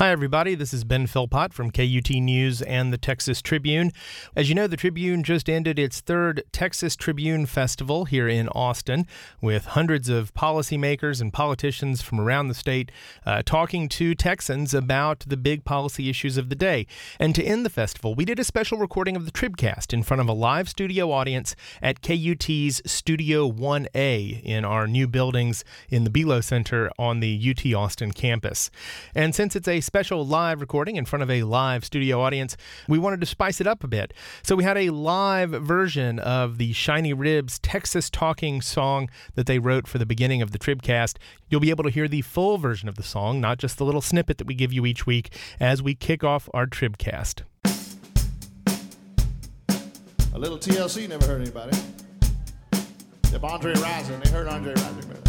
Hi, everybody. This is Ben Philpott from KUT News and the Texas Tribune. As you know, the Tribune just ended its third Texas Tribune Festival here in Austin with hundreds of policymakers and politicians from around the state uh, talking to Texans about the big policy issues of the day. And to end the festival, we did a special recording of the Tribcast in front of a live studio audience at KUT's Studio 1A in our new buildings in the Belo Center on the UT Austin campus. And since it's a special live recording in front of a live studio audience, we wanted to spice it up a bit. So we had a live version of the Shiny Ribs Texas Talking song that they wrote for the beginning of the Tribcast. You'll be able to hear the full version of the song, not just the little snippet that we give you each week, as we kick off our Tribcast. A little TLC never hurt anybody. If Andre Rison, they heard Andre Rison.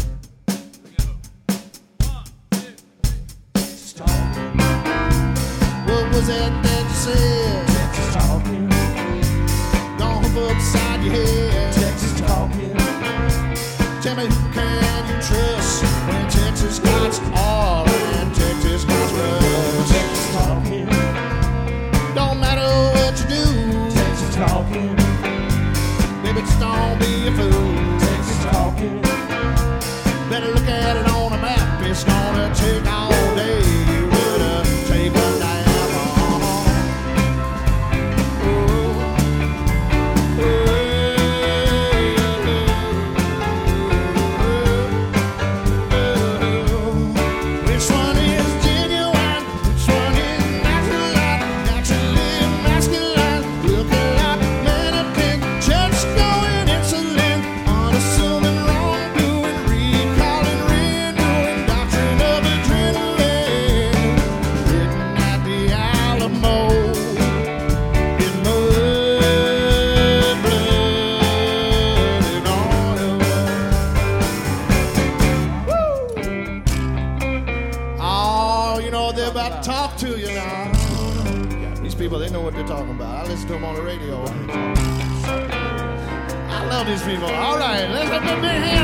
What was that that you said? Texas talking, Gonna hook upside your head. Texas talking, Tell me who can you trust when Texas got all people. All right, let's have a big hand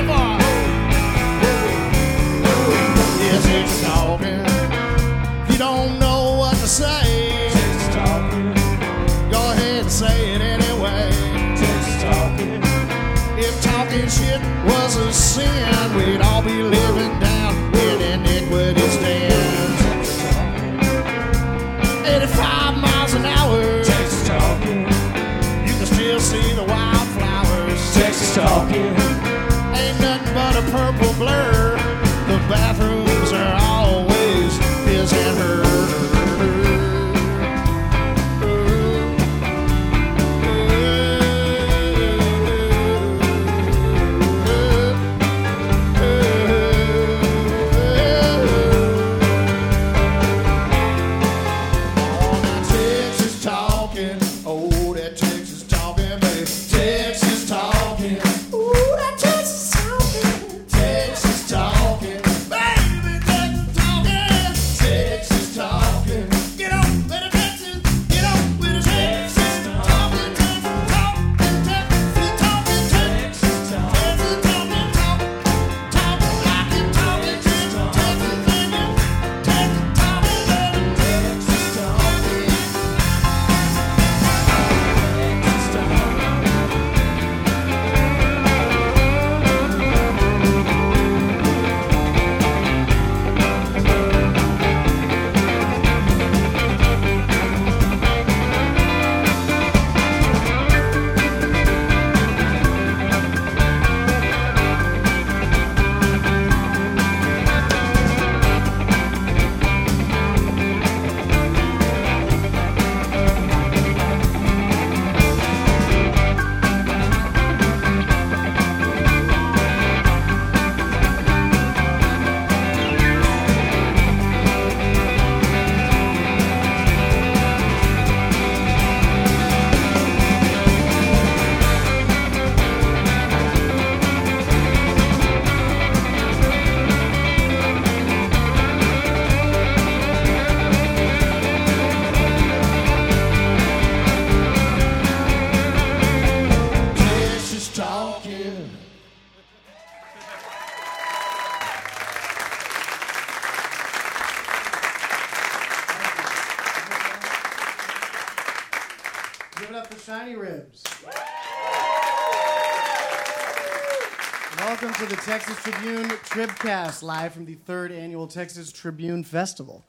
Tribune Tribcast, live from the third annual Texas Tribune Festival.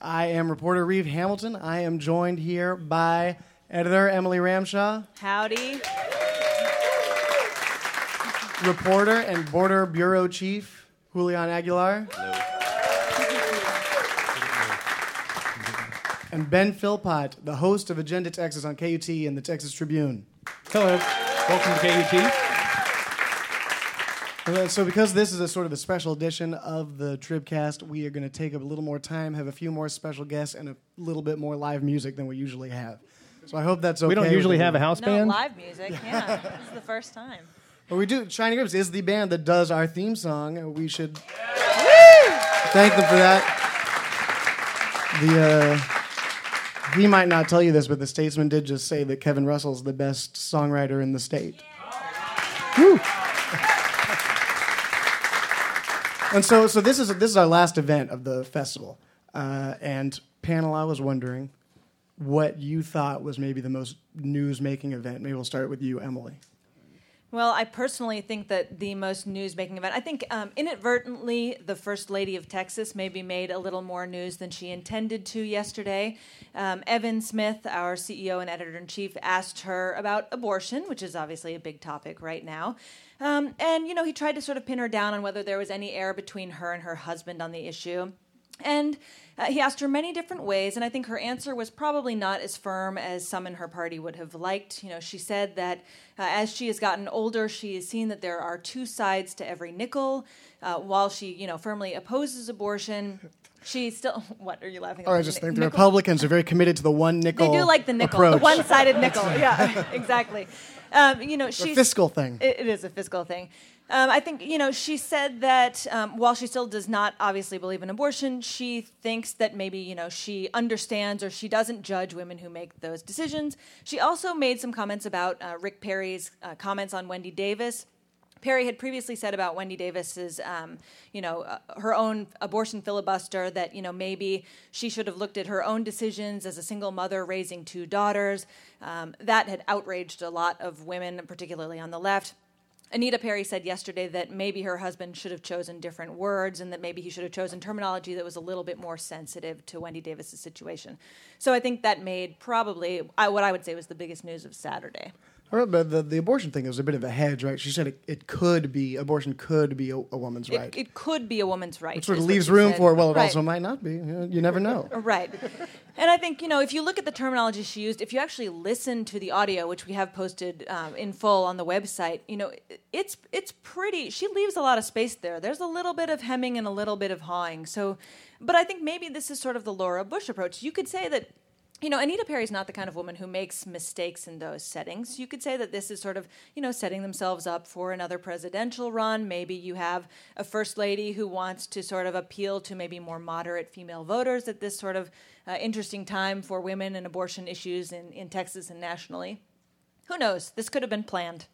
I am reporter Reeve Hamilton. I am joined here by editor Emily Ramshaw, Howdy. reporter and border bureau chief Julian Aguilar, Hello. and Ben Philpott, the host of Agenda Texas on KUT and the Texas Tribune. Hello. Welcome to KUT. So, because this is a sort of a special edition of the Tribcast, we are going to take a little more time, have a few more special guests, and a little bit more live music than we usually have. So, I hope that's okay. We don't usually have a everyone. house No band. live music. Yeah, this is the first time. But we do. Shiny Ribs is the band that does our theme song, and we should thank them for that. The uh, he might not tell you this, but the Statesman did just say that Kevin Russell's the best songwriter in the state. Woo. And so, so this is this is our last event of the festival, uh, and panel. I was wondering what you thought was maybe the most news-making event. Maybe we'll start with you, Emily. Well, I personally think that the most news-making event. I think um, inadvertently, the First Lady of Texas maybe made a little more news than she intended to yesterday. Um, Evan Smith, our CEO and editor in chief, asked her about abortion, which is obviously a big topic right now. Um, and you know, he tried to sort of pin her down on whether there was any air between her and her husband on the issue. And uh, he asked her many different ways, and I think her answer was probably not as firm as some in her party would have liked. You know, she said that uh, as she has gotten older, she has seen that there are two sides to every nickel. Uh, while she, you know, firmly opposes abortion, she still. What are you laughing at? Oh, I just think the Nickel? Republicans are very committed to the one nickel. They do like the nickel, approach. the one-sided nickel. Yeah, exactly. Um, you know, she's fiscal thing. it, it is a fiscal thing. Um, I think you know she said that um, while she still does not obviously believe in abortion, she thinks that maybe you know she understands or she doesn't judge women who make those decisions. She also made some comments about uh, Rick Perry's uh, comments on Wendy Davis. Perry had previously said about Wendy Davis's, um, you know, uh, her own abortion filibuster that you know maybe she should have looked at her own decisions as a single mother raising two daughters. Um, that had outraged a lot of women, particularly on the left. Anita Perry said yesterday that maybe her husband should have chosen different words and that maybe he should have chosen terminology that was a little bit more sensitive to Wendy Davis's situation. So I think that made probably what I would say was the biggest news of Saturday. But the, the abortion thing is a bit of a hedge, right? She said it, it could be, abortion could be a, a woman's It, right. it could be a woman's right. It sort of leaves room said. for, well, it Right. also might not be. You, you never know. Right. And I think, you know, if you look at the terminology she used, if you actually listen to the audio, which we have posted um, in full on the website, you know, it's it's pretty, she leaves a lot of space there. There's a little bit of hemming and a little bit of hawing. So, but I think maybe this is sort of the Laura Bush approach. You could say that you know, Anita Perry's not the kind of woman who makes mistakes in those settings. You could say that this is sort of, you know, setting themselves up for another presidential run. Maybe you have a first lady who wants to sort of appeal to maybe more moderate female voters at this sort of uh, interesting time for women and abortion issues in, in Texas and nationally. Who knows? This could have been planned.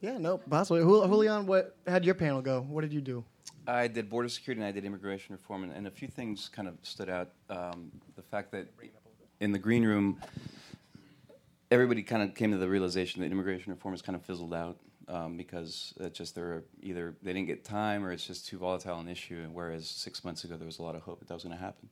Yeah, no, possibly. Julian, what how'd your panel go? What did you do? I did border security and I did immigration reform, and, and a few things kind of stood out. Um, the fact that in the green room, everybody kind of came to the realization that immigration reform has kind of fizzled out um, because it's just they're either they didn't get time or it's just too volatile an issue. Whereas six months ago there was a lot of hope that that was going to happen.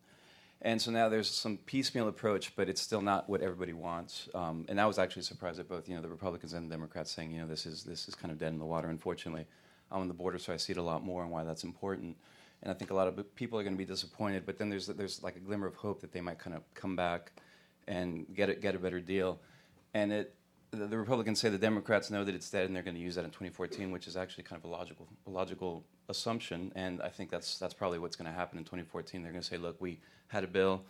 And so now there's some piecemeal approach, but it's still not what everybody wants. Um, and I was actually surprised at both, you know, the Republicans and the Democrats saying, you know, this is this is kind of dead in the water. Unfortunately, I'm on the border, so I see it a lot more and why that's important. And I think a lot of people are going to be disappointed. But then there's there's like a glimmer of hope that they might kind of come back and get it, get a better deal. And it the, the Republicans say the Democrats know that it's dead and they're going to use that in 2014, which is actually kind of a logical a logical assumption. And I think that's that's probably what's going to happen in 2014. They're going to say, look, we had a bill.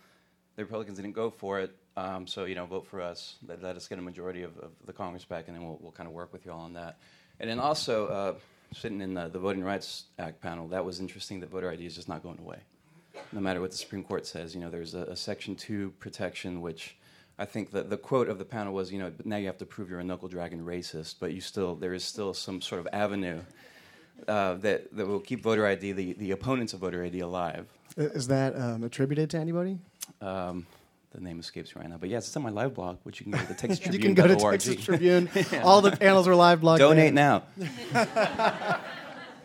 The Republicans didn't go for it, um, so you know, vote for us. Let, let us get a majority of, of the Congress back, and then we'll, we'll kind of work with you all on that. And then also, uh, sitting in the, the Voting Rights Act panel, that was interesting that voter ID is just not going away. No matter what the Supreme Court says, you know, there's a, a Section 2 protection, which I think that the quote of the panel was, you know, now you have to prove you're a knuckle dragging racist, but you still, there is still some sort of avenue uh, that, that will keep voter ID, the, the opponents of voter ID, alive. Is that um, attributed to anybody? Um, the name escapes me right now. But yes, it's on my live blog, which you can go to the Texas You Tribune. can go to Texas Tribune. All the panels were live blog. Donate there. now.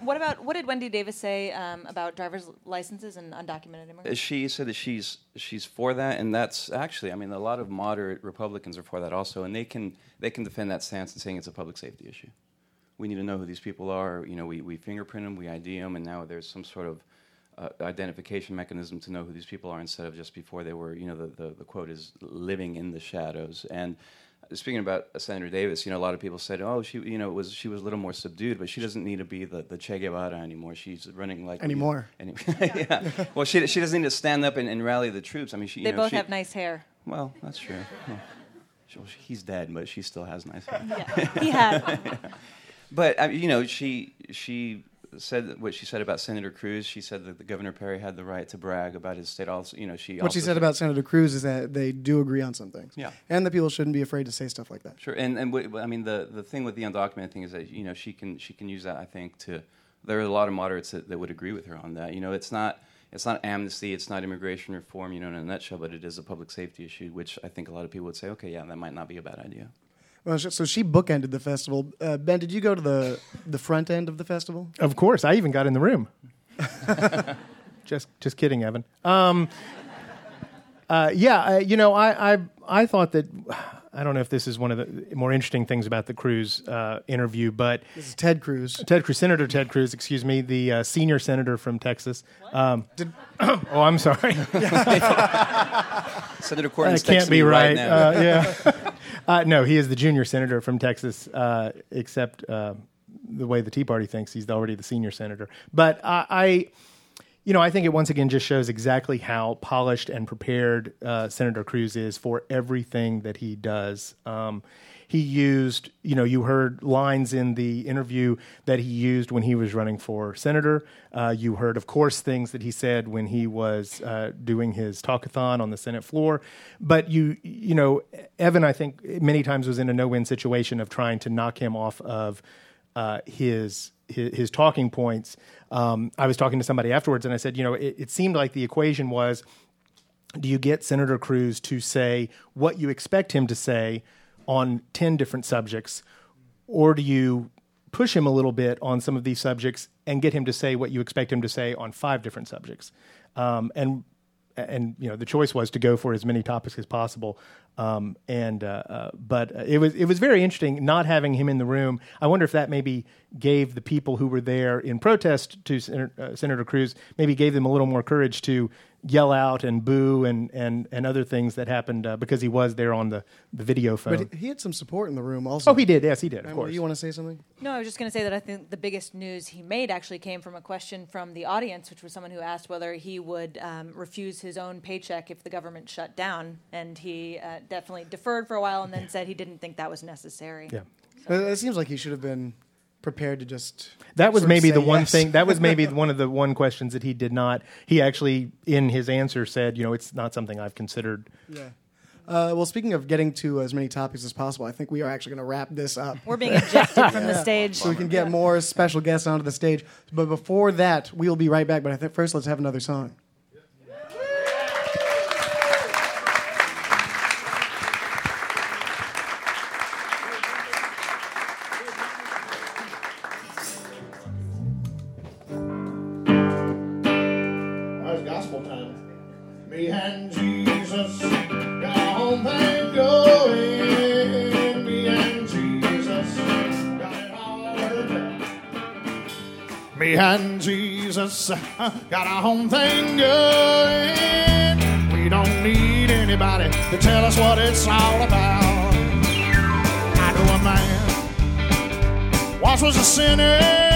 What about what did Wendy Davis say um, about driver's licenses and undocumented immigrants? She said that she's she's for that, and that's actually, I mean, a lot of moderate Republicans are for that also, and they can they can defend that stance and saying it's a public safety issue. We need to know who these people are. You know, we, we fingerprint them, we ID them, and now there's some sort of uh, identification mechanism to know who these people are instead of just before they were, you know, the, the, the quote is living in the shadows. And speaking about Senator Davis, you know, a lot of people said, "Oh, she, you know, was she was a little more subdued, but she doesn't need to be the, the Che Guevara anymore. She's running like Anymore. Any, yeah. Well, she she doesn't need to stand up and, and rally the troops. I mean, she. You They know, both she- have nice hair. Well, that's true. Well, she- well, he's dead, but she still has nice hair. Yeah, he had. But I mean, you know, she she said what she said about Senator Cruz. She said that the Governor Perry had the right to brag about his state. Also, you know, she What she also said about Senator Cruz is that they do agree on some things. Yeah. And the people shouldn't be afraid to say stuff like that. Sure, and and what, I mean the the thing with the undocumented thing is that you know she can she can use that I think to. There are a lot of moderates that, that would agree with her on that. You know, it's not it's not amnesty, it's not immigration reform. You know, in a nutshell, but it is a public safety issue, which I think a lot of people would say, okay, yeah, that might not be a bad idea. Well, so she bookended the festival. Uh, ben, did you go to the the front end of the festival? Of course, I even got in the room. just, just kidding, Evan. Um, uh, yeah, uh, you know, I, I, I thought that. I don't know if this is one of the more interesting things about the Cruz uh, interview, but This is Ted Cruz. Ted Cruz, Senator Ted Cruz, excuse me, the uh, senior senator from Texas. Um, oh, I'm sorry. Senator That Cornyn's can't texting be me right. now. Uh, yeah. uh, no, he is the junior senator from Texas, uh, except uh, the way the Tea Party thinks he's already the senior senator. But I, you know, I think it once again just shows exactly how polished and prepared uh, Senator Cruz is for everything that he does. Um, he used, you know, you heard lines in the interview that he used when he was running for senator. Uh, you heard, of course, things that he said when he was uh, doing his talkathon on the Senate floor. But you, you know, Evan, I think many times was in a no-win situation of trying to knock him off of uh, his, his talking points. Um, I was talking to somebody afterwards, and I said, you know, it, it seemed like the equation was do you get Senator Cruz to say what you expect him to say on 10 different subjects, or do you push him a little bit on some of these subjects and get him to say what you expect him to say on five different subjects? Um, and and you know the choice was to go for as many topics as possible. Um, and uh, uh, but it was it was very interesting not having him in the room. I wonder if that maybe gave the people who were there in protest to Senator, uh, Senator Cruz maybe gave them a little more courage to yell out and boo and and, and other things that happened uh, because he was there on the, the video phone. But he- he had some support in the room also. oh, he did. Yes, he did. Of Emily, course. you want to say something? No, I was just going to say that I think the biggest news he made actually came from a question from the audience, which was someone who asked whether he would um, refuse his own paycheck if the government shut down, and he uh, definitely deferred for a while and then said he didn't think that was necessary. yeah. It, it seems like he should have been prepared to just. That was maybe say the one yes. thing. That was maybe one of the one questions that he did not. He actually, in his answer, said, "You know, it's not something I've considered." Yeah. Uh, well, speaking of getting to as many topics as possible, I think we are actually going to wrap this up. We're being ejected from the stage. so we can get more special guests onto the stage. But before that, we'll be right back. But I think first, let's have another song. Jesus got our own thing going. We don't need anybody to tell us what it's all about. I know a man once was a sinner.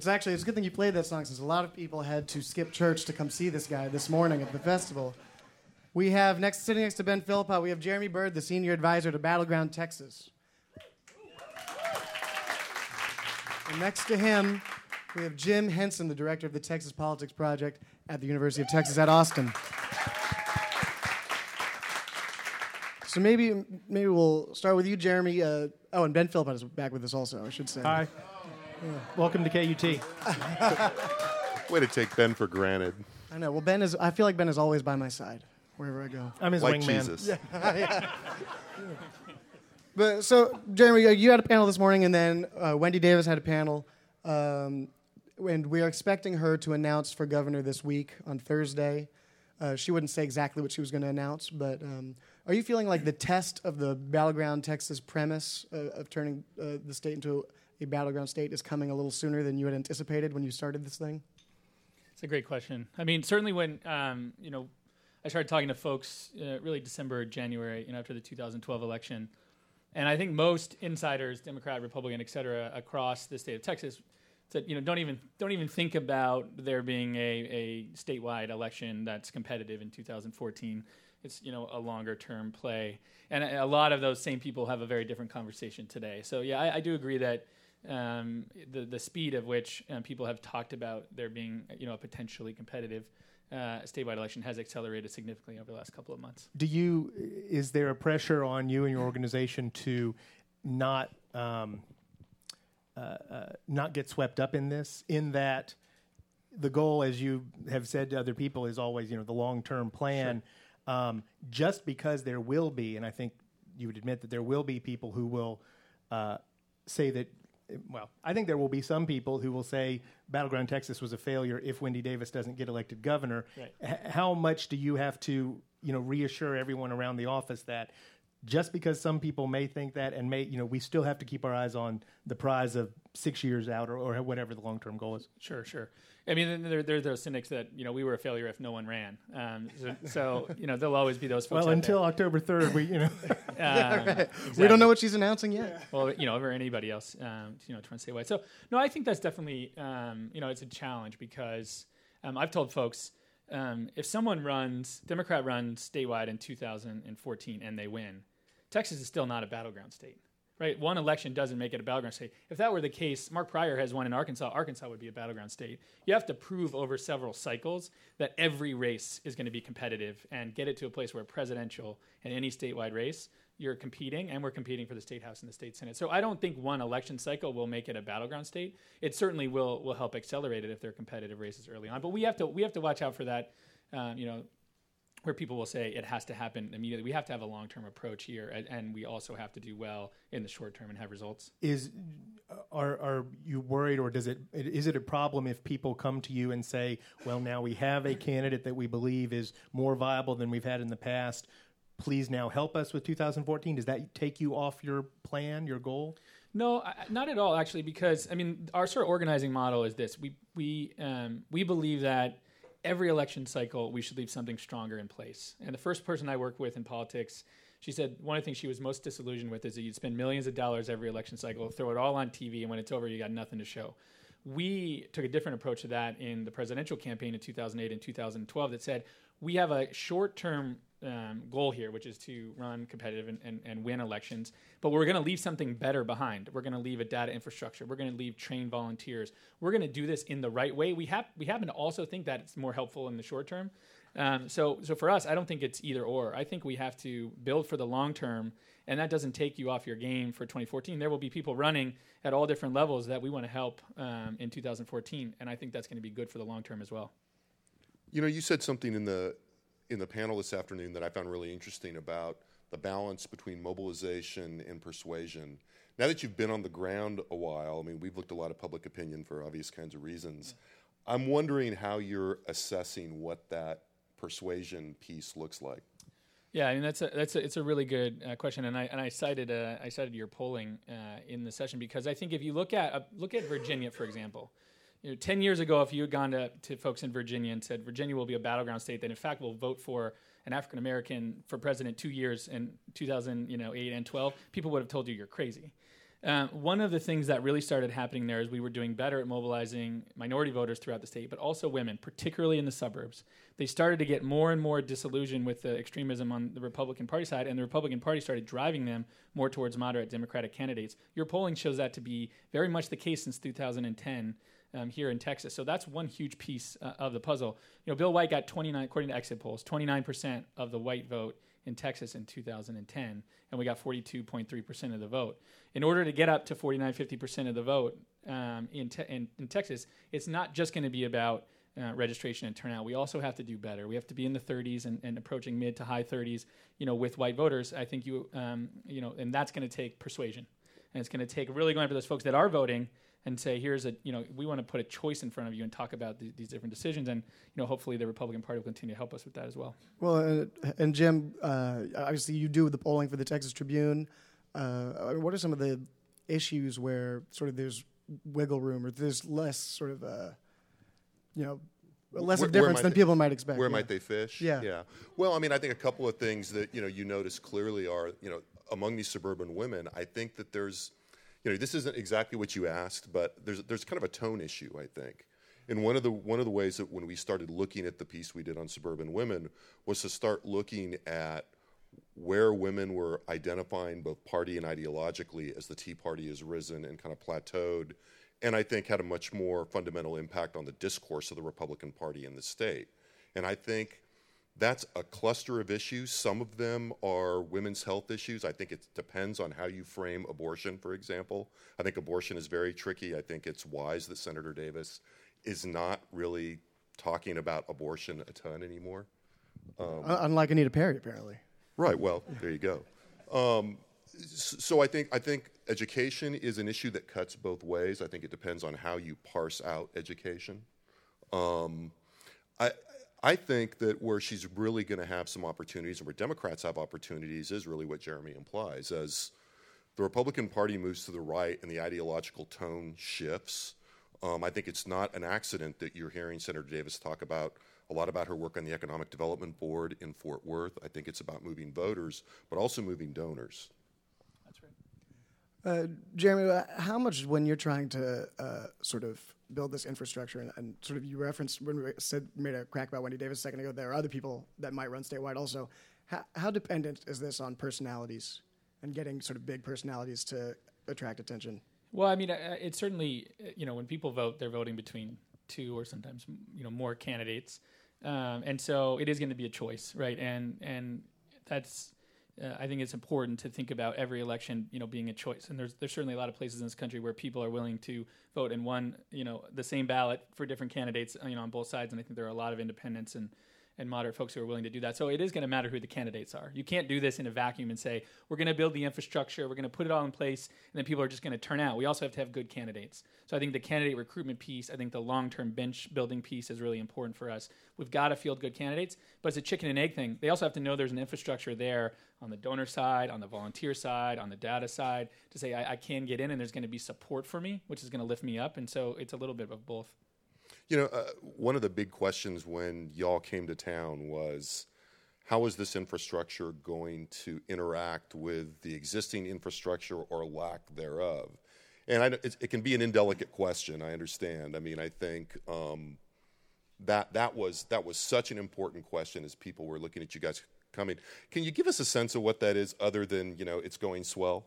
It's actually it's a good thing you played that song since a lot of people had to skip church to come see this guy this morning at the festival. We have next sitting next to Ben Philpott, we have Jeremy Bird, the senior advisor to Battleground Texas. And next to him, we have Jim Henson, the director of the Texas Politics Project at the University of Texas at Austin. So maybe maybe we'll start with you, Jeremy. Uh, oh, and Ben Philpott is back with us also. I should say. Hi. Welcome to KUT. Way to take Ben for granted. I know. Well, Ben is. I feel like Ben is always by my side wherever I go. I'm his Like wingman. Jesus. But so, Jeremy, uh, you had a panel this morning, and then uh, Wendy Davis had a panel, um, and we are expecting her to announce for governor this week on Thursday. Uh, she wouldn't say exactly what she was going to announce, but um, are you feeling like the test of the battleground Texas premise uh, of turning uh, the state into a battleground state is coming a little sooner than you had anticipated when you started this thing? It's a great question. I mean, certainly when um, you know I started talking to folks, uh, really December, January, you know, after the 2012 election, and I think most insiders, Democrat, Republican, et cetera, across the state of Texas, said, you know, don't even don't even think about there being a, a statewide election that's competitive in 2014. It's you know a longer term play, and a a lot of those same people have a very different conversation today. So yeah, I, I do agree that um, the the speed of which um, people have talked about there being you know a potentially competitive uh, statewide election has accelerated significantly over the last couple of months. Do you? Is there a pressure on you and your organization to not um, uh, uh, not get swept up in this? In that, the goal, as you have said to other people, is always you know the long term plan. Um, just because there will be, and I think you would admit that there will be people who will uh, say that. Well, I think there will be some people who will say Battleground Texas was a failure if Wendy Davis doesn't get elected governor. Right. H- how much do you have to, you know, reassure everyone around the office that just because some people may think that, and may you know, we still have to keep our eyes on the prize of six years out or, or whatever the long term goal is. Sure, sure. I mean, there, there are those cynics that you know we were a failure if no one ran. Um, so, so, you know there'll always be those folks. Well, out until there. October third, we you know. Um, We don't know what she's announcing yet. well, you know, or anybody else, um, you know, trying to say why. So, no, I think that's definitely, um, you know, it's a challenge because um, I've told folks um, if someone runs, Democrat runs statewide in 2014 and they win, Texas is still not a battleground state. Right, one election doesn't make it a battleground state. If that were the case, Mark Pryor has won in Arkansas. Arkansas would be a battleground state. You have to prove over several cycles that every race is going to be competitive and get it to a place where presidential and any statewide race you're competing, and we're competing for the state house and the state senate. So I don't think one election cycle will make it a battleground state. It certainly will will help accelerate it if they're competitive races early on. But we have to we have to watch out for that. Um, you know, where people will say it has to happen immediately. We have to have a long term approach here, and, and we also have to do well in the short term and have results. is are are you worried or does it is it a problem if people come to you and say well now we have a candidate that we believe is more viable than we've had in the past please now help us with 2014 does that take you off your plan your goal No, not at all, actually, because I mean, our sort of organizing model is this: we we um, we believe that every election cycle we should leave something stronger in place. And the first person I worked with in politics, she said one of the things she was most disillusioned with is that you'd spend millions of dollars every election cycle, throw it all on TV, and when it's over, you got nothing to show. We took a different approach to that in the presidential campaign in 2008 and 2012 that said we have a short term um, goal here, which is to run competitive and, and, and win elections. But we're going to leave something better behind. We're going to leave a data infrastructure. We're going to leave trained volunteers. We're going to do this in the right way. We have we happen to also think that it's more helpful in the short term. Um, so so for us, I don't think it's either or. I think we have to build for the long term, and that doesn't take you off your game for 2014. There will be people running at all different levels that we want to help um, in 2014, and I think that's going to be good for the long term as well. You know, you said something in the in the panel this afternoon that I found really interesting about the balance between mobilization and persuasion. Now that you've been on the ground a while, I mean, we've looked a lot of public opinion for obvious kinds of reasons. I'm wondering how you're assessing what that persuasion piece looks like. Yeah, I mean that's a that's a, it's a really good uh, question, and I and I cited uh, I cited your polling uh, in the session because I think if you look at uh, look at Virginia for example, you know, ten years ago if you had gone to, to folks in Virginia and said Virginia will be a battleground state that in fact will vote for an African American for president two years in 2000 you know eight and twelve, people would have told you you're crazy. Um, one of the things that really started happening there is we were doing better at mobilizing minority voters throughout the state, but also women, particularly in the suburbs. They started to get more and more disillusioned with the extremism on the Republican Party side, and the Republican Party started driving them more towards moderate Democratic candidates. Your polling shows that to be very much the case since 2010 um, here in Texas. So that's one huge piece uh, of the puzzle. You know, Bill White got 29, according to exit polls, 29% of the white vote in Texas in 2010, and we got 42.3% of the vote. In order to get up to 49, 50% of the vote um, in, te- in, in Texas, it's not just going to be about uh, registration and turnout. We also have to do better. We have to be in the 30s and, and approaching mid to high 30s, you know, with white voters. I think you, um, you know, and that's going to take persuasion, and it's going to take really going after those folks that are voting and say, here's a, you know, we want to put a choice in front of you and talk about th- these different decisions, and you know, hopefully the Republican Party will continue to help us with that as well. Well, uh, and Jim, uh, obviously you do the polling for the Texas Tribune. Uh, I mean, what are some of the issues where sort of there's wiggle room or there's less sort of, uh, you know, less Where- of where difference than they- people might expect? Where yeah. might they fish? Yeah. Yeah. Well, I mean, I think a couple of things that, you know, you notice clearly are, you know, among these suburban women, I think that there's, you know, this isn't exactly what you asked, but there's there's kind of a tone issue, I think. And one of the one of the ways that when we started looking at the piece we did on suburban women was to start looking at where women were identifying both party and ideologically as the Tea Party has risen and kind of plateaued, and I think had a much more fundamental impact on the discourse of the Republican Party in the state. And I think that's a cluster of issues. Some of them are women's health issues. I think it depends on how you frame abortion, for example. I think abortion is very tricky. I think it's wise that Senator Davis is not really talking about abortion a ton anymore. Uh, unlike Anita Perry, apparently. Right. Well, there you go. Um, so I think I think education is an issue that cuts both ways. I think it depends on how you parse out education. Um, I I think that where she's really going to have some opportunities and where Democrats have opportunities is really what Jeremy implies. As the Republican Party moves to the right and the ideological tone shifts, um, I think it's not an accident that you're hearing Senator Davis talk about a lot about her work on the Economic Development Board in Fort Worth. I think it's about moving voters, but also moving donors. That's right. Uh, Jeremy, uh, how much when you're trying to uh, sort of build this infrastructure and, and, sort of you referenced when we said made a crack about Wendy Davis a second ago, there are other people that might run statewide also. How, how dependent is this on personalities and getting sort of big personalities to attract attention? Well, I mean, uh, it's certainly you know when people vote, they're voting between two or sometimes you know more candidates, um, and so it is going to be a choice, right? And and that's uh, I think it's important to think about every election, you know, being a choice. And there's there's certainly a lot of places in this country where people are willing to vote in one, you know, the same ballot for different candidates, you know, on both sides. And I think there are a lot of independents and and moderate folks who are willing to do that. So it is going to matter who the candidates are. You can't do this in a vacuum and say we're going to build the infrastructure, we're going to put it all in place, and then people are just going to turn out. We also have to have good candidates. So I think the candidate recruitment piece, I think the long-term bench building piece is really important for us. We've got to field good candidates, but it's a chicken and egg thing. They also have to know there's an infrastructure there on the donor side, on the volunteer side, on the data side to say I, I can get in and there's going to be support for me, which is going to lift me up. And so it's a little bit of both. You know, uh, one of the big questions when y'all came to town was how is this infrastructure going to interact with the existing infrastructure or lack thereof? And I, it, it, can be an indelicate question. I understand. I mean, I think um, that that was that was such an important question as people were looking at you guys coming. Can you give us a sense of what that is, other than you know it's going swell?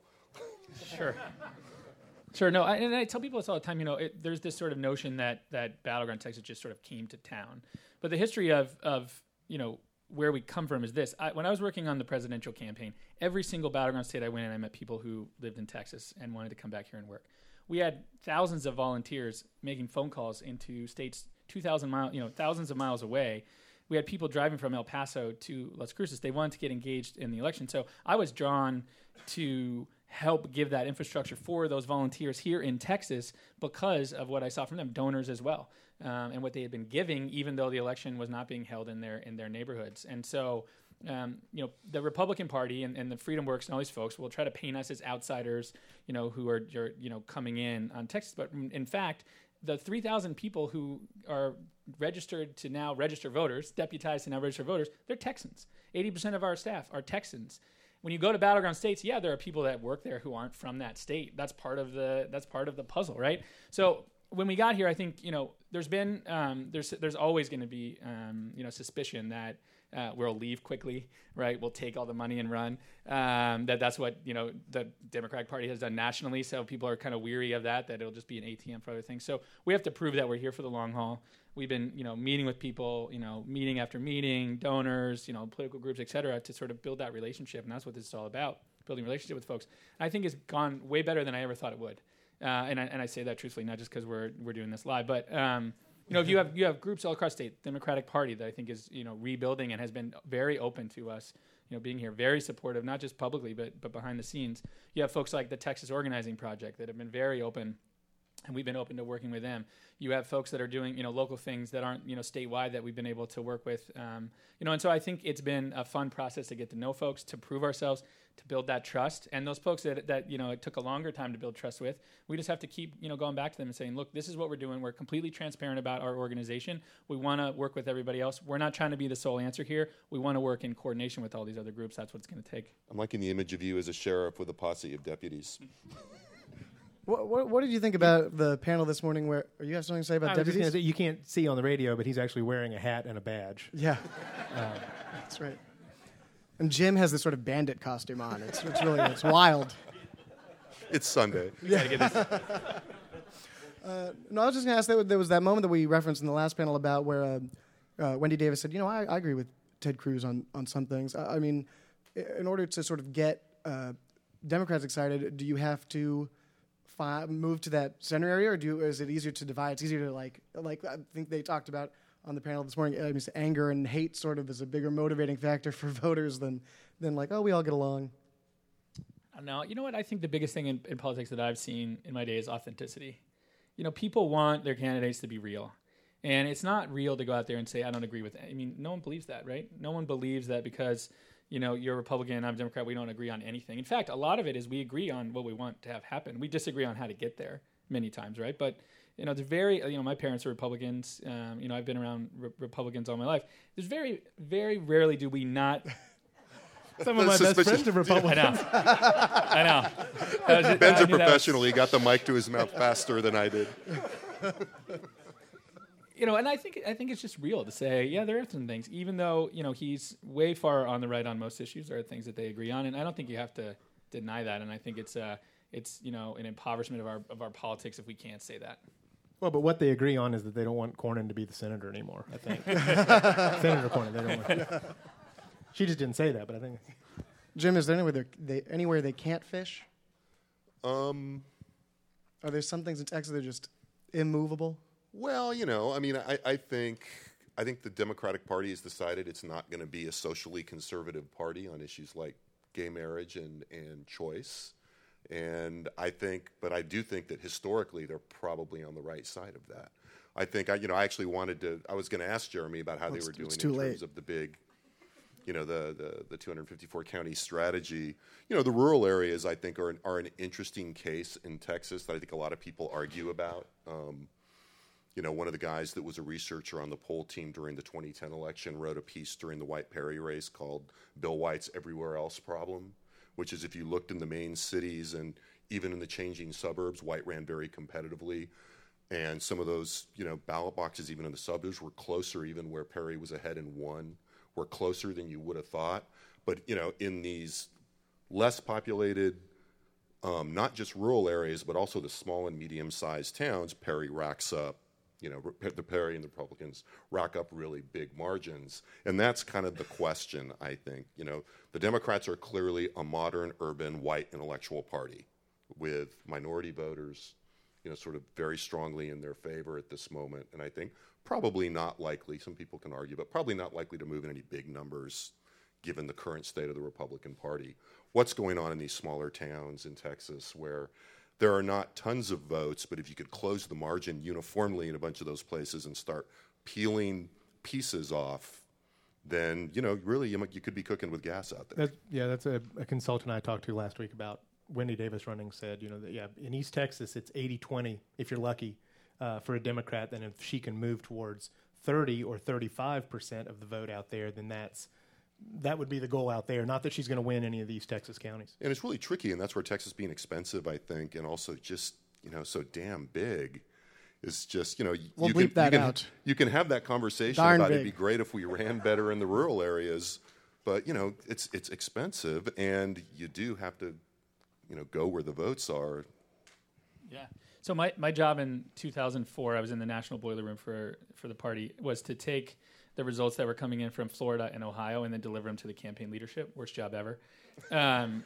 Sure. Sure. No, I, and I tell people this all the time. You know, it, there's this sort of notion that that battleground Texas just sort of came to town, but the history of of you know where we come from is this. I, when I was working on the presidential campaign, every single battleground state I went in, I met people who lived in Texas and wanted to come back here and work. We had thousands of volunteers making phone calls into states 2,000 miles, you know, thousands of miles away. We had people driving from El Paso to Las Cruces. They wanted to get engaged in the election. So I was drawn to help give that infrastructure for those volunteers here in Texas because of what I saw from them, donors as well, um, and what they had been giving, even though the election was not being held in their in their neighborhoods. And so, um, you know, the Republican Party and, and the Freedom Works and all these folks will try to paint us as outsiders, you know, who are you know coming in on Texas, but in fact. The 3,000 people who are registered to now register voters, deputized to now register voters, they're Texans. 80% of our staff are Texans when you go to battleground states, yeah, there are people that work there who aren't from that state. That's part of the that's part of the puzzle, right? So when we got here, I think you know there's been um, there's there's always going to be um, you know suspicion that uh, we'll leave quickly, right? We'll take all the money and run. Um, that that's what you know the Democratic Party has done nationally. So people are kind of weary of that. That it'll just be an ATM for other things. So we have to prove that we're here for the long haul. We've been you know meeting with people, you know meeting after meeting, donors, you know political groups, et cetera, to sort of build that relationship. And that's what this is all about: building relationship with folks. I think it's gone way better than I ever thought it would. Uh, and, I, and I say that truthfully, not just because we're we're doing this live, but um, you know, if you have you have groups all across state, Democratic Party that I think is you know rebuilding and has been very open to us, you know, being here, very supportive, not just publicly but but behind the scenes. You have folks like the Texas Organizing Project that have been very open and we've been open to working with them. You have folks that are doing you know local things that aren't you know statewide that we've been able to work with, um, you know, and so I think it's been a fun process to get to know folks, to prove ourselves, to build that trust. And those folks that, that you know it took a longer time to build trust with, we just have to keep you know going back to them and saying, look, this is what we're doing. We're completely transparent about our organization. We want to work with everybody else. We're not trying to be the sole answer here. We want to work in coordination with all these other groups. That's what it's going to take. I'm liking the image of you as a sheriff with a posse of deputies. What, what, what, did you think about the panel this morning? Where you have something to say about deputies? Say, you can't see on the radio, but he's actually wearing a hat and a badge. Yeah, um, that's right. And Jim has this sort of bandit costume on. It's, it's really it's wild. It's Sunday. Yeah. uh, no, I was just going to ask. That there was that moment that we referenced in the last panel about where uh, uh, Wendy Davis said, "You know, I, I, agree with Ted Cruz on on some things. I, I mean, in order to sort of get uh, Democrats excited, do you have to?" Fi- move to that center area, or do is it easier to divide? It's easier to like like I think they talked about on the panel this morning. Um, I mean, anger and hate sort of is a bigger motivating factor for voters than than like oh we all get along. Uh, now you know what? I think the biggest thing in, in politics that I've seen in my day is authenticity. You know, people want their candidates to be real. And it's not real to go out there and say I don't agree with. It. I mean, no one believes that, right? No one believes that because you know you're a Republican, I'm a Democrat. We don't agree on anything. In fact, a lot of it is we agree on what we want to have happen. We disagree on how to get there many times, right? But you know, there's very you know my parents are Republicans. Um, you know, I've been around re- Republicans all my life. There's very very rarely do we not. Some of my best friends are Republicans. I know. I was just- Ben's I a knew that was- professional. He got the mic to his mouth faster than I did. you know, and I think I think it's just real to say, yeah, there are some things, even though you know he's way far on the right on most issues. There are things that they agree on, and I don't think you have to deny that. And I think it's uh, it's you know an impoverishment of our of our politics if we can't say that. Well, but what they agree on is that they don't want Cornyn to be the senator anymore. I think Senator Cornyn. They don't want. She just didn't say that, but I think Jim, is there anywhere they, they anywhere they can't fish? Um, Are there some things in Texas that are just immovable? Well, you know, I mean, I, I think I think the Democratic Party has decided it's not going to be a socially conservative party on issues like gay marriage and, and choice. And I think, but I do think that historically they're probably on the right side of that. I think, I, you know, I actually wanted to, I was going to ask Jeremy about how they were doing in terms late. of the big, you know, the, the, the 254 county strategy. You know, the rural areas, I think, are an, are an interesting case in Texas that I think a lot of people argue about. Um, you know, one of the guys that was a researcher on the poll team during the 2010 election wrote a piece during the White Perry race called Bill White's Everywhere Else Problem, which is if you looked in the main cities and even in the changing suburbs, White ran very competitively. And some of those, you know, ballot boxes, even in the suburbs, were closer, even where Perry was ahead and won, were closer than you would have thought. But, you know, in these less populated, um, not just rural areas, but also the small and medium sized towns, Perry racks up, you know, the Perry and the Republicans rack up really big margins. And that's kind of the question, I think. You know, the Democrats are clearly a modern, urban, white intellectual party with minority voters, you know, sort of very strongly in their favor at this moment. And I think probably not likely, some people can argue, but probably not likely to move in any big numbers given the current state of the Republican Party. What's going on in these smaller towns in Texas where there are not tons of votes, but if you could close the margin uniformly in a bunch of those places and start peeling pieces off, then you know really you, you could be cooking with gas out there. That's, yeah, that's a, a consultant I talked to last week about Wendy Davis running said, you know, that, yeah, in East Texas, it's 80 20 if you're lucky uh, for a Democrat. Then if she can move towards 30 or 35% of the vote out there, then that's that would be the goal out there. Not that she's going to win any of these Texas counties. And it's really tricky, and that's where Texas being expensive, I think, and also just you know so damn big is just you know We'll you bleep can, that you can, out. You can have that conversation Darn about it'd be great if we ran better in the rural areas, but you know it's it's expensive, and you do have to you know go where the votes are. Yeah. So my, my job in 2004, I was in the national boiler room for for the party, was to take the results that were coming in from Florida and Ohio and then deliver them to the campaign leadership. Worst job ever. Um,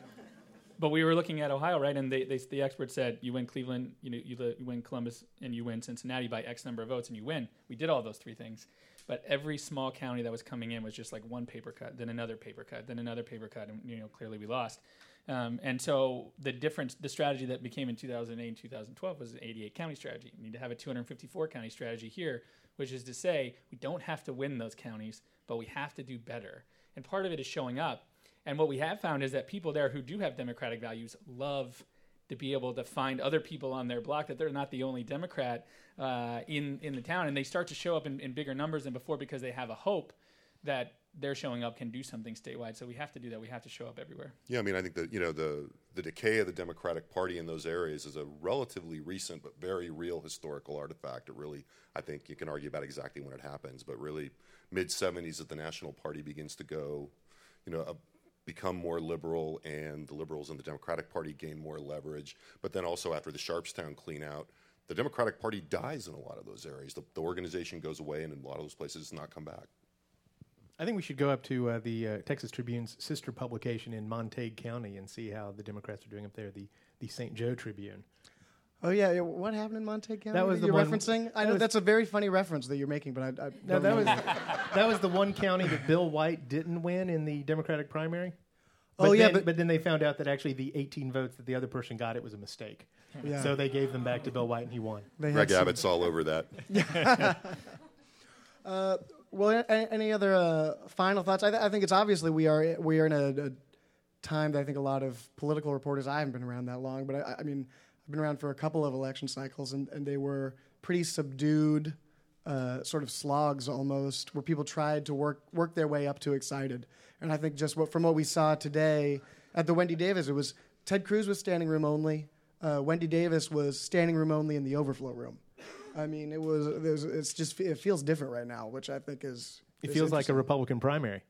but we were looking at Ohio, right? And they, they, the experts said, you win Cleveland, you know, you, you win Columbus, and you win Cincinnati by X number of votes, and you win. We did all those three things. But every small county that was coming in was just like one paper cut, then another paper cut, then another paper cut, and you know clearly we lost. Um, and so the difference, the strategy that became in 2008 and 2012 was an 88 county strategy. You need to have a 254 county strategy here, which is to say we don't have to win those counties, but we have to do better. And part of it is showing up. And what we have found is that people there who do have democratic values love to be able to find other people on their block that they're not the only Democrat uh, in in the town, and they start to show up in, in bigger numbers than before because they have a hope that their showing up can do something statewide. So we have to do that. We have to show up everywhere. Yeah, I mean, I think that you know the the decay of the Democratic Party in those areas is a relatively recent but very real historical artifact. It really, I think, you can argue about exactly when it happens, but really, mid '70s, that the National Party begins to go, you know, uh, become more liberal, and the liberals in the Democratic Party gain more leverage. But then also after the Sharpstown clean out. The Democratic Party dies in a lot of those areas. The, the organization goes away, and in a lot of those places, does not come back. I think we should go up to uh, the uh, Texas Tribune's sister publication in Montague County and see how the Democrats are doing up there, the, the St. Jo Tribune. Oh yeah, yeah, what happened in Montague County? That was the you're one- referencing. I know was- that's a very funny reference that you're making, but I, I No, don't that know. was that was the one county that Bill White didn't win in the Democratic primary. Oh, yeah, then, but- then they found out that actually the 18 votes that the other person got it was a mistake. Yeah. So they gave them back to Bill White and he won. They had Greg Abbott's all over that. Uh, well, any other uh, final thoughts? I, th- I think it's obviously we are we are in a, a time that I think a lot of political reporters. I haven't been around that long, but I, I mean, I've been around for a couple of election cycles, and, and they were pretty subdued, uh, sort of slogs almost, where people tried to work work their way up to excited. And I think just what, from what we saw today at the Wendy Davis, it was Ted Cruz was standing room only. Uh, Wendy Davis was standing room only in the overflow room. I mean, it was, it was it's just it feels different right now, which I think is It is feels like a. Republican primary.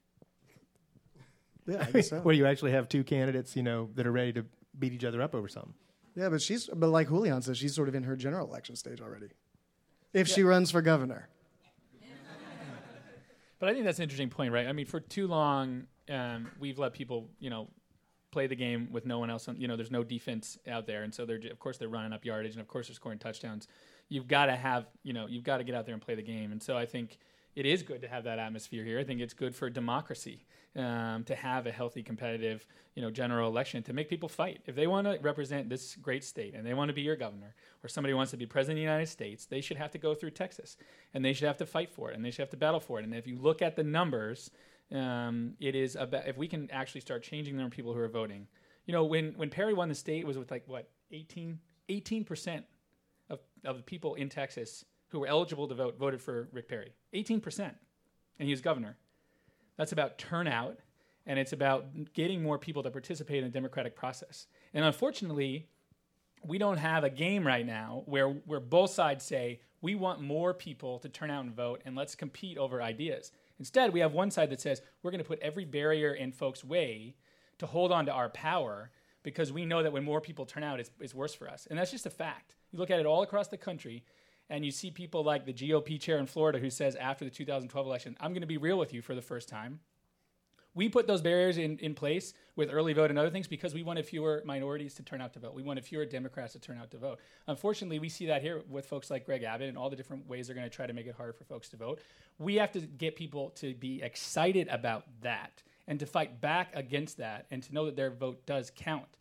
Yeah, I guess so. where you actually have two candidates, you know, that are ready to beat each other up over something. Yeah, but she's but like Julian says, she's sort of in her general election stage already. If she runs for governor. But I think that's an interesting point, right? I mean, for too long, um, we've let people, you know, play the game with no one else. On, you know, there's no defense out there, and so they're of course they're running up yardage, and of course they're scoring touchdowns. You've got to have, you know, you've got to get out there and play the game. And so I think it is good to have that atmosphere here. I think it's good for democracy um, to have a healthy, competitive, you know, general election to make people fight. If they want to represent this great state and they want to be your governor, or somebody wants to be president of the United States, they should have to go through Texas, and they should have to fight for it, and they should have to battle for it. And if you look at the numbers, um, it is about if we can actually start changing the number of people who are voting. You know, when when Perry won the state, it was with like what 18 percent of the people in Texas who were eligible to vote voted for Rick Perry. 18 percent, and he was governor. That's about turnout, and it's about getting more people to participate in the democratic process. And unfortunately, we don't have a game right now where where both sides say we want more people to turn out and vote and let's compete over ideas. Instead, we have one side that says we're going to put every barrier in folks' way to hold on to our power because we know that when more people turn out, it's, it's worse for us. And that's just a fact. You look at it all across the country, and you see people like the GOP chair in Florida who says after the 2012 election, I'm going to be real with you for the first time. We put those barriers in, in place with early vote and other things because we wanted fewer minorities to turn out to vote. We wanted fewer Democrats to turn out to vote. Unfortunately, we see that here with folks like Greg Abbott and all the different ways they're going to try to make it harder for folks to vote. We have to get people to be excited about that and to fight back against that and to know that their vote does count.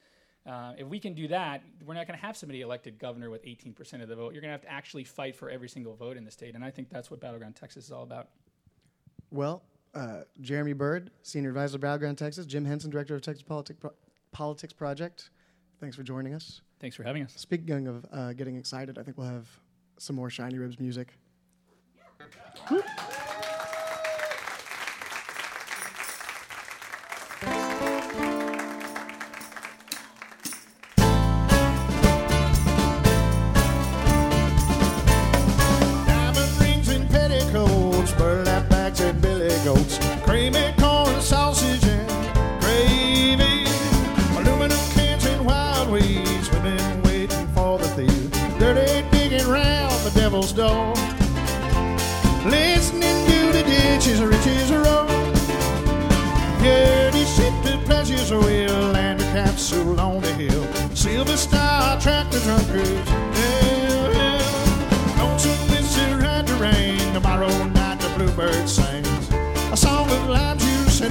Uh, if we can do that, we're not going to have somebody elected governor with 18% of the vote. You're going to have to actually fight for every single vote in the state. And I think that's what Battleground Texas is all about. Well, uh, Jeremy Bird, Senior Advisor, Battleground Texas. Jim Henson, Director of Texas Politic Pro- Politics Project. Thanks for joining us. Thanks for having us. Speaking of uh, getting excited, I think we'll have some more Shiny Ribs music.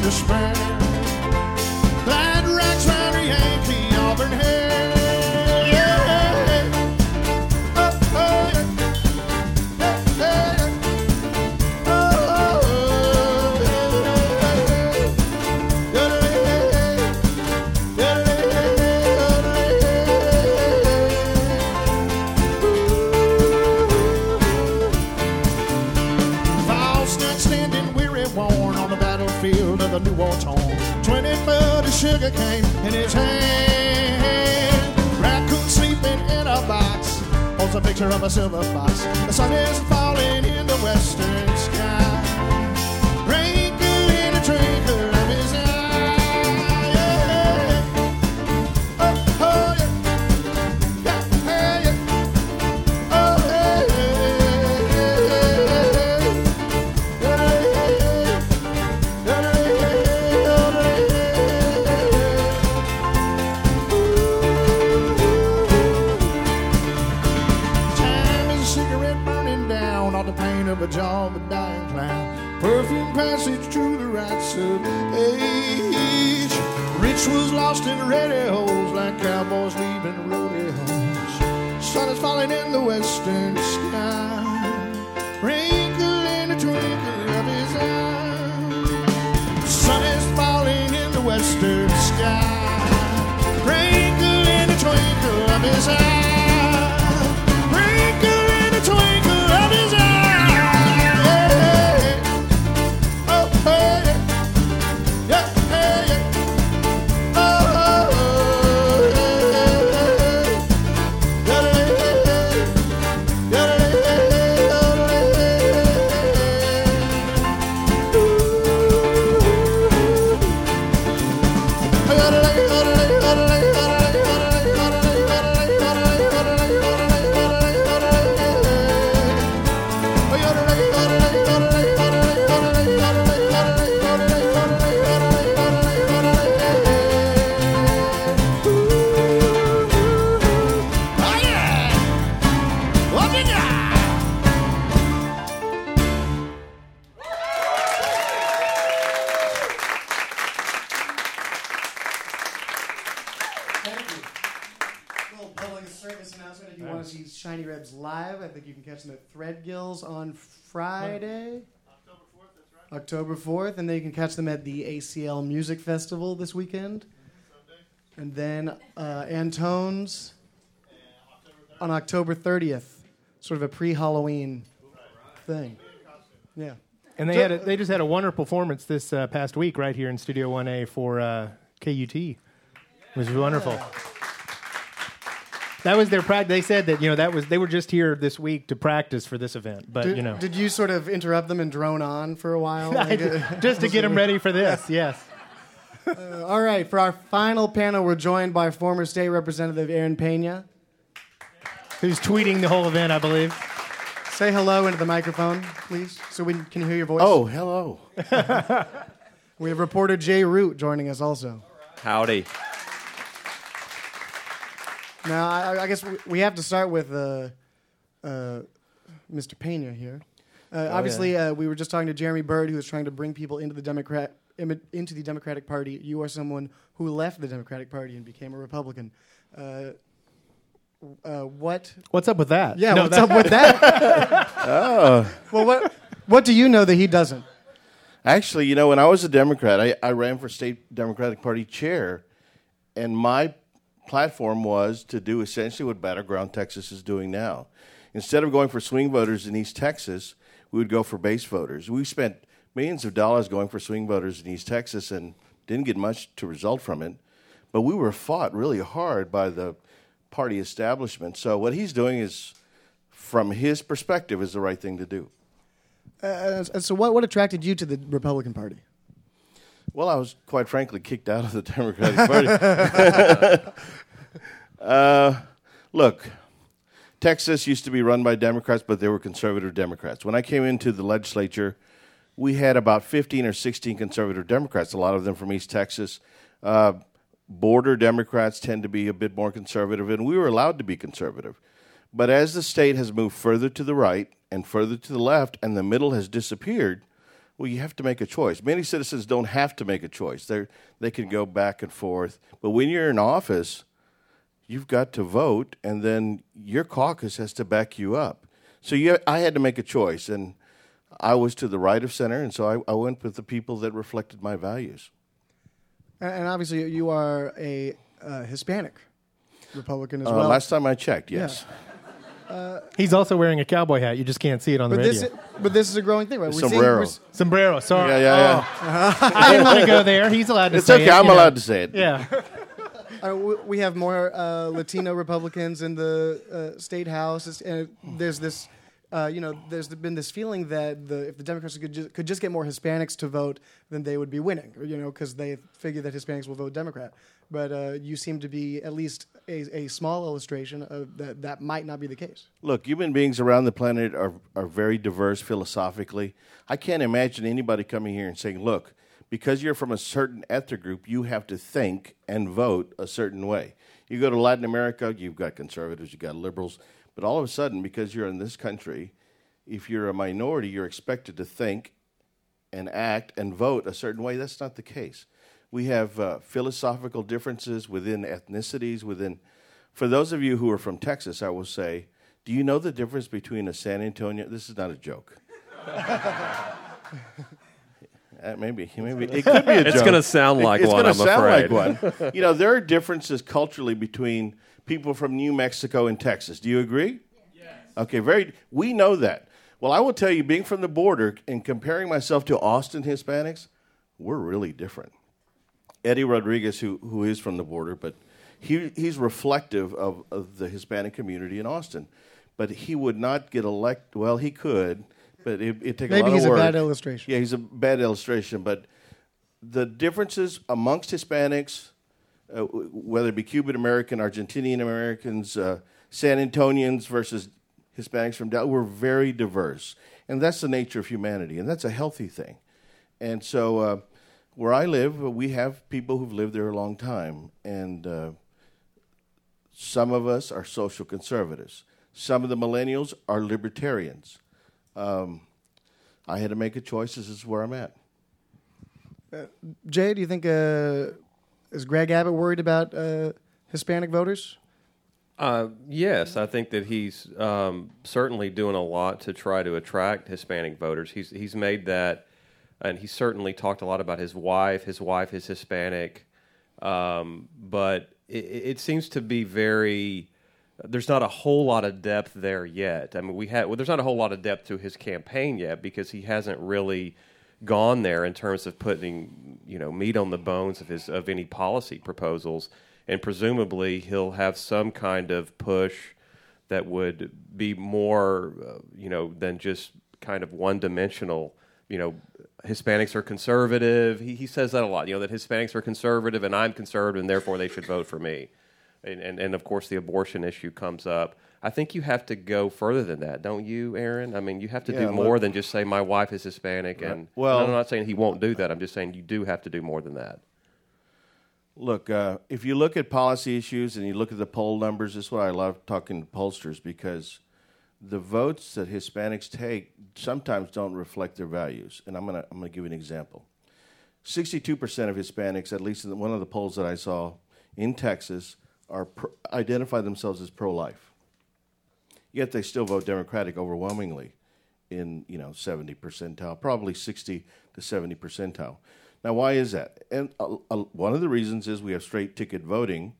Juice in the spring. Glad sugar cane in his hand. Raccoon sleeping in a box. Holds a picture of a silver fox. The sun is falling in the western sky. lost in holes, like cowboys leaving rodeos. Sun is falling in the western sky. Wrinkle in a twinkle of his eye. Sun is falling in the western sky. Wrinkle in a twinkle of his eye. Little public service announcement. If you want to see Shiny Ribs live, I think you can catch them at Threadgills on Friday. October 4th, and then you can catch them at the ACL Music Festival this weekend. And then uh, Antone's on October 30th, sort of a pre Halloween thing. Yeah. And they had a, they just had a wonderful performance this uh, past week right here in Studio 1A for uh, KUT. It was wonderful. That was their practice. They said that you know that was they were just here this week to practice for this event, but Did, you know did you sort of interrupt them and drone on for a while? I did- uh, just to get them ready for this. Yes. Uh, all right, for our final panel, we're joined by former state representative Aaron Pena. Who's tweeting the whole event? I believe. Say hello into the microphone, please, so we can hear your voice. Oh, hello. We have reporter Jay Root joining us also. Howdy. Now, I, I guess we- we have to start with uh, uh, Mr. Pena here. Uh, obviously, uh, we were just talking to Jeremy Bird, who was trying to bring people into the Democrat imi- into the Democratic Party. You are someone who left the Democratic Party and became a Republican. Uh, uh, what? What's up with that? Yeah, No, what's that- up with that? oh. Well, what? What do you know that he doesn't? Actually, you know, when I was a Democrat, I, I ran for state Democratic Party chair, and my platform was to do essentially what Battleground Texas is doing now. Instead of going for swing voters in East Texas, we would go for base voters. We spent millions of dollars going for swing voters in East Texas and didn't get much to result from it. But we were fought really hard by the party establishment. So what he's doing is, from his perspective, is the right thing to do. Uh, so, what, what attracted you to the Republican Party? Well, I was quite frankly kicked out of the Democratic Party. uh, look, Texas used to be run by Democrats, but they were conservative Democrats. When I came into the legislature, we had about 15 or 16 conservative Democrats, a lot of them from East Texas. Uh, border Democrats tend to be a bit more conservative, and we were allowed to be conservative. But as the state has moved further to the right and further to the left, and the middle has disappeared, well, you have to make a choice. Many citizens don't have to make a choice. They they can go back and forth. But when you're in office, you've got to vote, and then your caucus has to back you up. So you, I had to make a choice, and I was to the right of center, and so I, I went with the people that reflected my values. And, and obviously, you are a uh, Hispanic Republican as Uh, well. last time I checked, yes. He's also wearing a cowboy hat. You just can't see it on the but radio. this, but this is a growing thing, right? We're seeing- Sombrero. we're Sombrero. Sorry. Yeah, yeah, yeah. Oh. I didn't want to go there. He's allowed to say it. It's say okay. it, I'm you know. allowed to say it. Yeah. Uh, we- we have more uh, Latino Republicans in the uh, state house. It's, uh, there's this, uh, you know, there's been this feeling that the, if the Democrats could just, could just get more Hispanics to vote, then they would be winning. You know, because they figure that Hispanics will vote Democrat. But uh, you seem to be at least a, a small illustration of that. That might not be the case. Look, human beings around the planet are, are very diverse philosophically. I can't imagine anybody coming here and saying, look, because you're from a certain ethnic group, you have to think and vote a certain way. You go to Latin America, you've got conservatives, you've got liberals, but all of a sudden, because you're in this country, if you're a minority, you're expected to think and act and vote a certain way. That's not the case. We have uh, philosophical differences within ethnicities, within. For those of you who are from Texas, I will say, do you know the difference between a San Antonio? This is not a joke. Uh, maybe, maybe it could be a joke. It's gonna sound like it's one, gonna I'm sound afraid. like one. You know, there are differences culturally between people from New Mexico and Texas. Do you agree? Yes. Okay, very. We know that. Well, I will tell you, being from the border and comparing myself to Austin Hispanics, we're really different. Eddie Rodriguez, who who is from the border, but he he's reflective of, of the Hispanic community in Austin. But he would not get elected. Well, he could, but it it take a Maybe lot of Maybe he's a bad illustration. Yeah, he's a bad illustration. But the differences amongst Hispanics, uh, whether it be Cuban American, Argentinian Americans, uh, San Antonians versus Hispanics from Dallas, we're very diverse, and that's the nature of humanity, and that's a healthy thing. And so, uh, where I live, uh, we have people who've lived there a long time, and uh, some of us are social conservatives. Some of the millennials are libertarians. Um, I had to make a choice. This is where I'm at. Jay, do you think uh, is Greg Abbott worried about uh, Hispanic voters? Uh, yes, I think that he's um, certainly doing a lot to try to attract Hispanic voters. He's he's made that, and he certainly talked a lot about his wife. His wife is Hispanic, um, but it, it seems to be very. There's not a whole lot of depth there yet. I mean, we had well, there's not a whole lot of depth to his campaign yet because he hasn't really gone there in terms of putting you know meat on the bones of his of any policy proposals and presumably he'll have some kind of push that would be more uh, you know than just kind of one dimensional you know Hispanics are conservative he, he says that a lot you know that Hispanics are conservative and I'm conservative and therefore they should vote for me and, and, and of course the abortion issue comes up I think you have to go further than that, don't you, Aaron? I mean, you have to Yeah, do more look- than just say my wife is Hispanic, and Well- and I'm not saying he won't do that. I'm just saying you do have to do more than that. Look, uh, if you look at policy issues and you look at the poll numbers, this is what I love talking to pollsters because the votes that Hispanics take sometimes don't reflect their values. And I'm gonna I'm gonna give you an example. Sixty-two percent of Hispanics, at least in one of the polls that I saw in Texas, are pro- identify themselves as pro-life. Yet they still vote Democratic overwhelmingly in you know 70 percentile, probably 60 to 70 percentile. Now, why is that? And uh, uh, one of the reasons is we have straight ticket voting,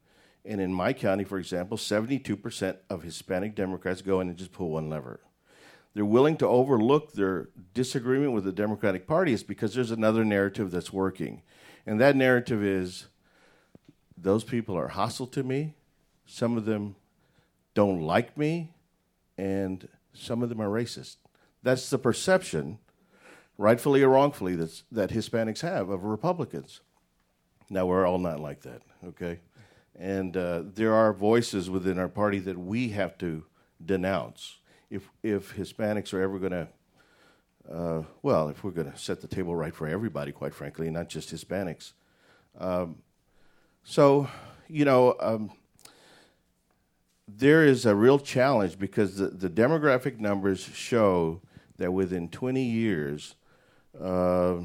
and in my county, for example, 72 percent of Hispanic Democrats go in and just pull one lever. They're willing to overlook their disagreement with the Democratic Party is because there's another narrative that's working, and that narrative is those people are hostile to me. Some of them don't like me, and some of them are racist. That's the perception, rightfully or wrongfully, that's, that Hispanics have of Republicans. Now, we're all not like that, okay? And uh, there are voices within our party that we have to denounce. If, if Hispanics are ever going to, uh, well, if we're going to set the table right for everybody, quite frankly, not just Hispanics. Um, so, you know, um, there is a real challenge because the, the demographic numbers show that within 20 years, uh,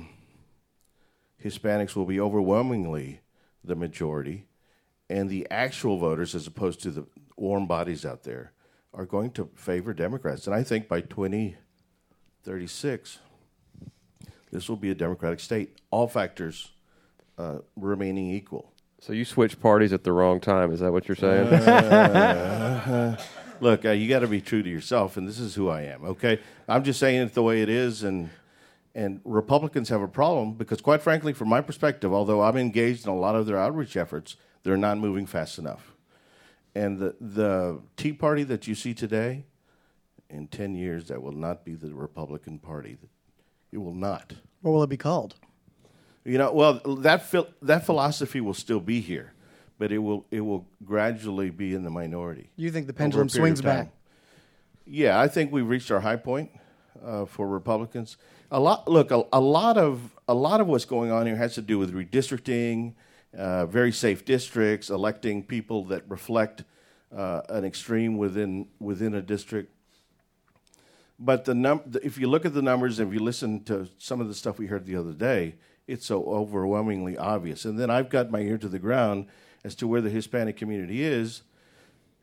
Hispanics will be overwhelmingly the majority, and the actual voters, as opposed to the warm bodies out there, are going to favor Democrats. And I think by 2036, this will be a Democratic state, all factors uh, remaining equal. So you switched parties at the wrong time. Is that what you're saying? Look, uh, you got to be true to yourself, and this is who I am. Okay, I'm just saying it the way it is, and and Republicans have a problem because, quite frankly, from my perspective, although I'm engaged in a lot of their outreach efforts, they're not moving fast enough. And the the Tea Party that you see today, in ten years, that will not be the Republican Party. It will not. What will it be called? You know, well, that phil- that philosophy will still be here, but it will it will gradually be in the minority. You think the pendulum swings back? Yeah, I think we've reached our high point uh, for Republicans. A lot, look, a, a lot of a lot of what's going on here has to do with redistricting, uh, very safe districts, electing people that reflect uh, an extreme within within a district. But the num- if you look at the numbers, and if you listen to some of the stuff we heard the other day, it's so overwhelmingly obvious. And then I've got my ear to the ground as to where the Hispanic community is,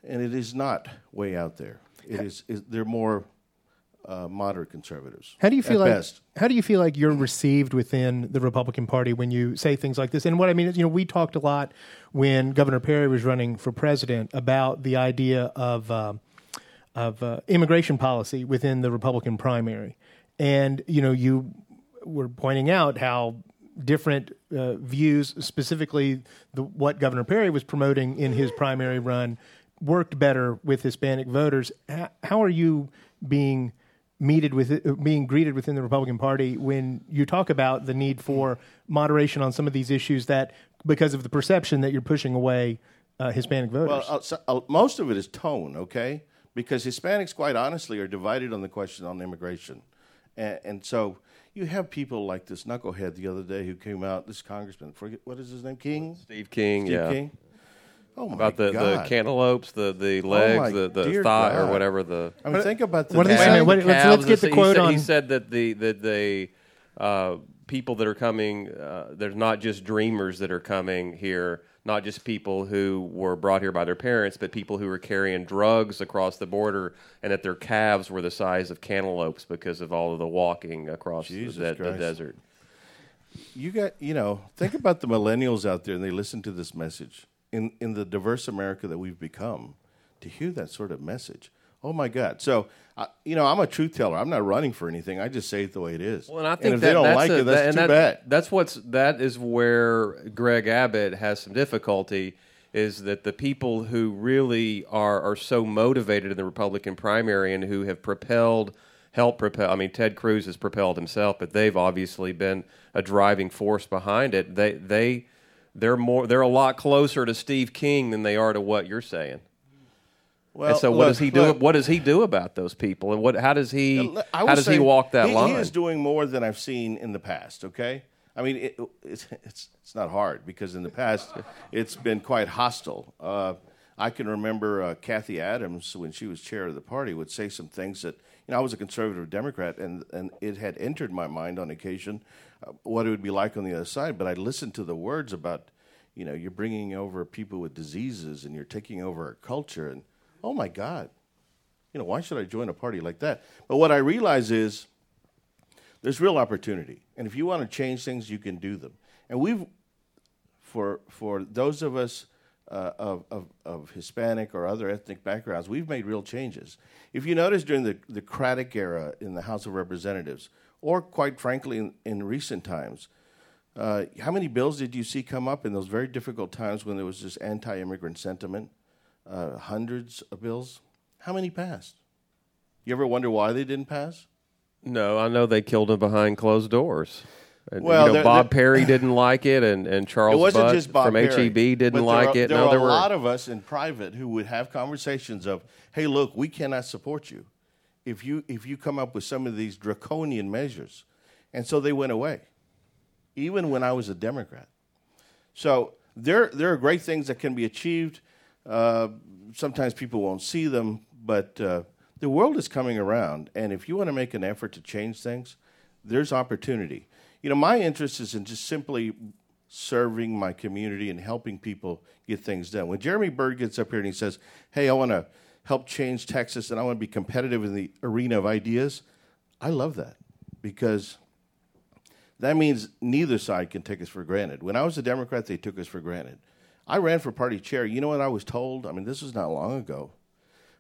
and it is not way out there. It is, is they're more uh, moderate conservatives. How do you feel like best. how do you feel like you're received within the Republican Party when you say things like this? And what I mean is, you know, we talked a lot when Governor Perry was running for president about the idea of uh, of uh, immigration policy within the Republican primary, and you know, you were pointing out how different uh, views, specifically the, what Governor Perry was promoting in his primary run, worked better with Hispanic voters. How, how are you being meted with uh, being greeted within the Republican Party when you talk about the need for moderation on some of these issues that because of the perception that you're pushing away uh, Hispanic voters? Well, uh, so, uh, most of it is tone, okay? Because Hispanics, quite honestly, are divided on the question on immigration, and, and so you have people like this knucklehead the other day who came out. This congressman, forget what is his name, King, Steve King, Steve yeah. King. Oh my About the, the God. cantaloupes, the, the Oh legs, my the, the dear thigh, or God. whatever the. I mean, think about the what are they dad- saying? What- let's- let's get the He quote said- on- He said that the that they uh, people that are coming, uh, there's not just dreamers that are coming here, not just people who were brought here by their parents, but people who were carrying drugs across the border, and that their calves were the size of cantaloupes because of all of the walking across the, Jesus de- the Christ. desert. you got you know think about the millennials out there and they listen to this message in in the diverse america that we've become to hear that sort of message oh my god so I you know i'm a truth teller i'm not running for anything i just say it the way it is Well, and I think if that, they don't that's like a- it that's and too that- bad That's what's that is where Greg Abbott has some difficulty. Is that the people who really are are so motivated in the Republican primary and who have propelled, helped propel. I mean, Ted Cruz has propelled himself, but they've obviously been a driving force behind it. They they they're more they're a lot closer to Steve King than they are to what you're saying. well and so, what look, does he do? look, what does he do about those people? And what? How does he? How does he walk that he, line? He is doing more than I've seen in the past. Okay, I mean it, it's it's it's not hard because in the past it's been quite hostile. Uh, I can remember uh, Cathie Adams when she was chair of the party would say some things that you know I was a conservative Democrat and and it had entered my mind on occasion what it would be like on the other side. But I listened to the words about you know you're bringing over people with diseases and you're taking over our culture and oh my God you know, why should I join a party like that? But what I realize is there's real opportunity. And if you want to change things, you can do them. And we've, for, for those of us uh, of, of, of Hispanic or other ethnic backgrounds, we've made real changes. If you notice during the, the Craddick era in the House of Representatives, or quite frankly in, in recent times, uh, how many bills did you see come up in those very difficult times when there was this anti immigrant sentiment? Uh, hundreds of bills. How many passed? You ever wonder why they didn't pass? No, I know they killed him behind closed doors. And, Well, you know, there- Bob there- Perry didn't like it, and, and Charles it wasn't Butt just Bob from Perry, HEB didn't like are- it. There no, were a lot of us in private who would have conversations of, "Hey, look, we cannot support you if you if you come up with some of these draconian measures," and so they went away. Even when I was a Democrat, so there there are great things that can be achieved. Uh, sometimes people won't see them, but uh, the world is coming around, and if you want to make an effort to change things, there's opportunity. You know, my interest is in just simply serving my community and helping people get things done. When Jeremy Bird gets up here and he says, "Hey, I want to help change Texas and I want to be competitive in the arena of ideas," I love that because that means neither side can take us for granted. When I was a Democrat, they took us for granted. I ran for party chair. You know what I was told? I mean, this was not long ago.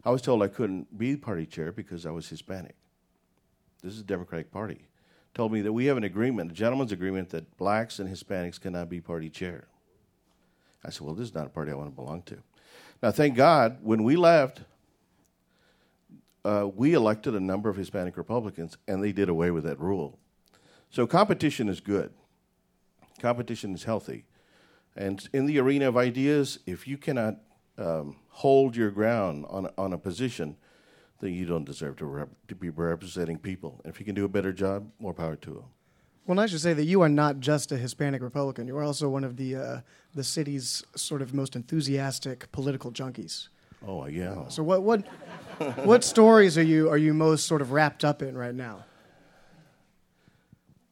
I was told I couldn't be party chair because I was Hispanic. This is the Democratic Party. Told me that we have an agreement, a gentleman's agreement, that blacks and Hispanics cannot be party chair. I said, well, this is not a party I want to belong to. Now, thank God, when we left, uh, we elected a number of Hispanic Republicans, and they did away with that rule. So competition is good. Competition is healthy. And in the arena of ideas, if you cannot um, hold your ground on, on a position, then you don't deserve to, rep- to be representing people. And if you can do a better job, more power to them. Well, I should say that you are not just a Hispanic Republican. You are also one of the uh, the city's sort of most enthusiastic political junkies. Oh, yeah. So, what what what stories are you are you most sort of wrapped up in right now?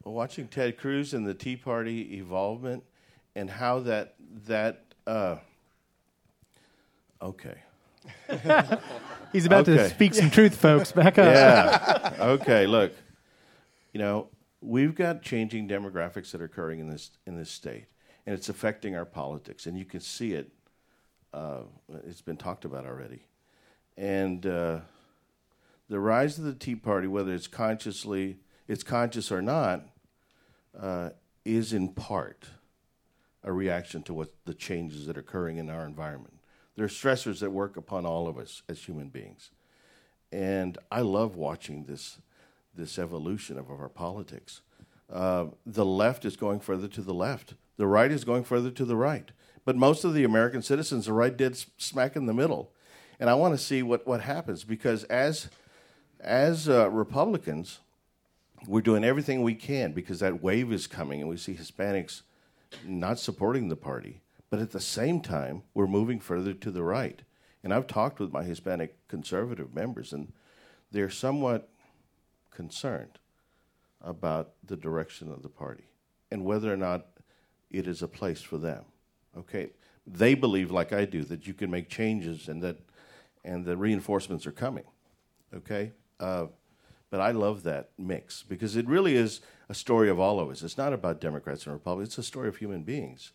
Well, watching Ted Cruz and the Tea Party evolvement and how that that uh, okay, He's about Okay. to speak some truth, folks. Back up. yeah. Okay, look. You know, we've got changing demographics that are occurring in this in this state, and it's affecting our politics, and you can see it. Uh, it's been talked about already, and uh, the rise of the Tea Party, whether it's consciously, it's conscious or not, uh, is in part a reaction to what the changes that are occurring in our environment. There are stressors that work upon all of us as human beings and I love watching this this evolution of our politics. Uh, the left is going further to the left. The right is going further to the right. But most of the American citizens are right dead smack in the middle. And I want to see what, what happens because as as uh, Republicans, we're doing everything we can because that wave is coming, and we see Hispanics not supporting the party. But at the same time, we're moving further to the right. And I've talked with my Hispanic conservative members, and they're somewhat concerned about the direction of the party and whether or not it is a place for them. Okay, they believe, like I do, that you can make changes and that and the reinforcements are coming. Okay, uh, but I love that mix because it really is a story of all of us. It's not about Democrats and Republicans; it's a story of human beings.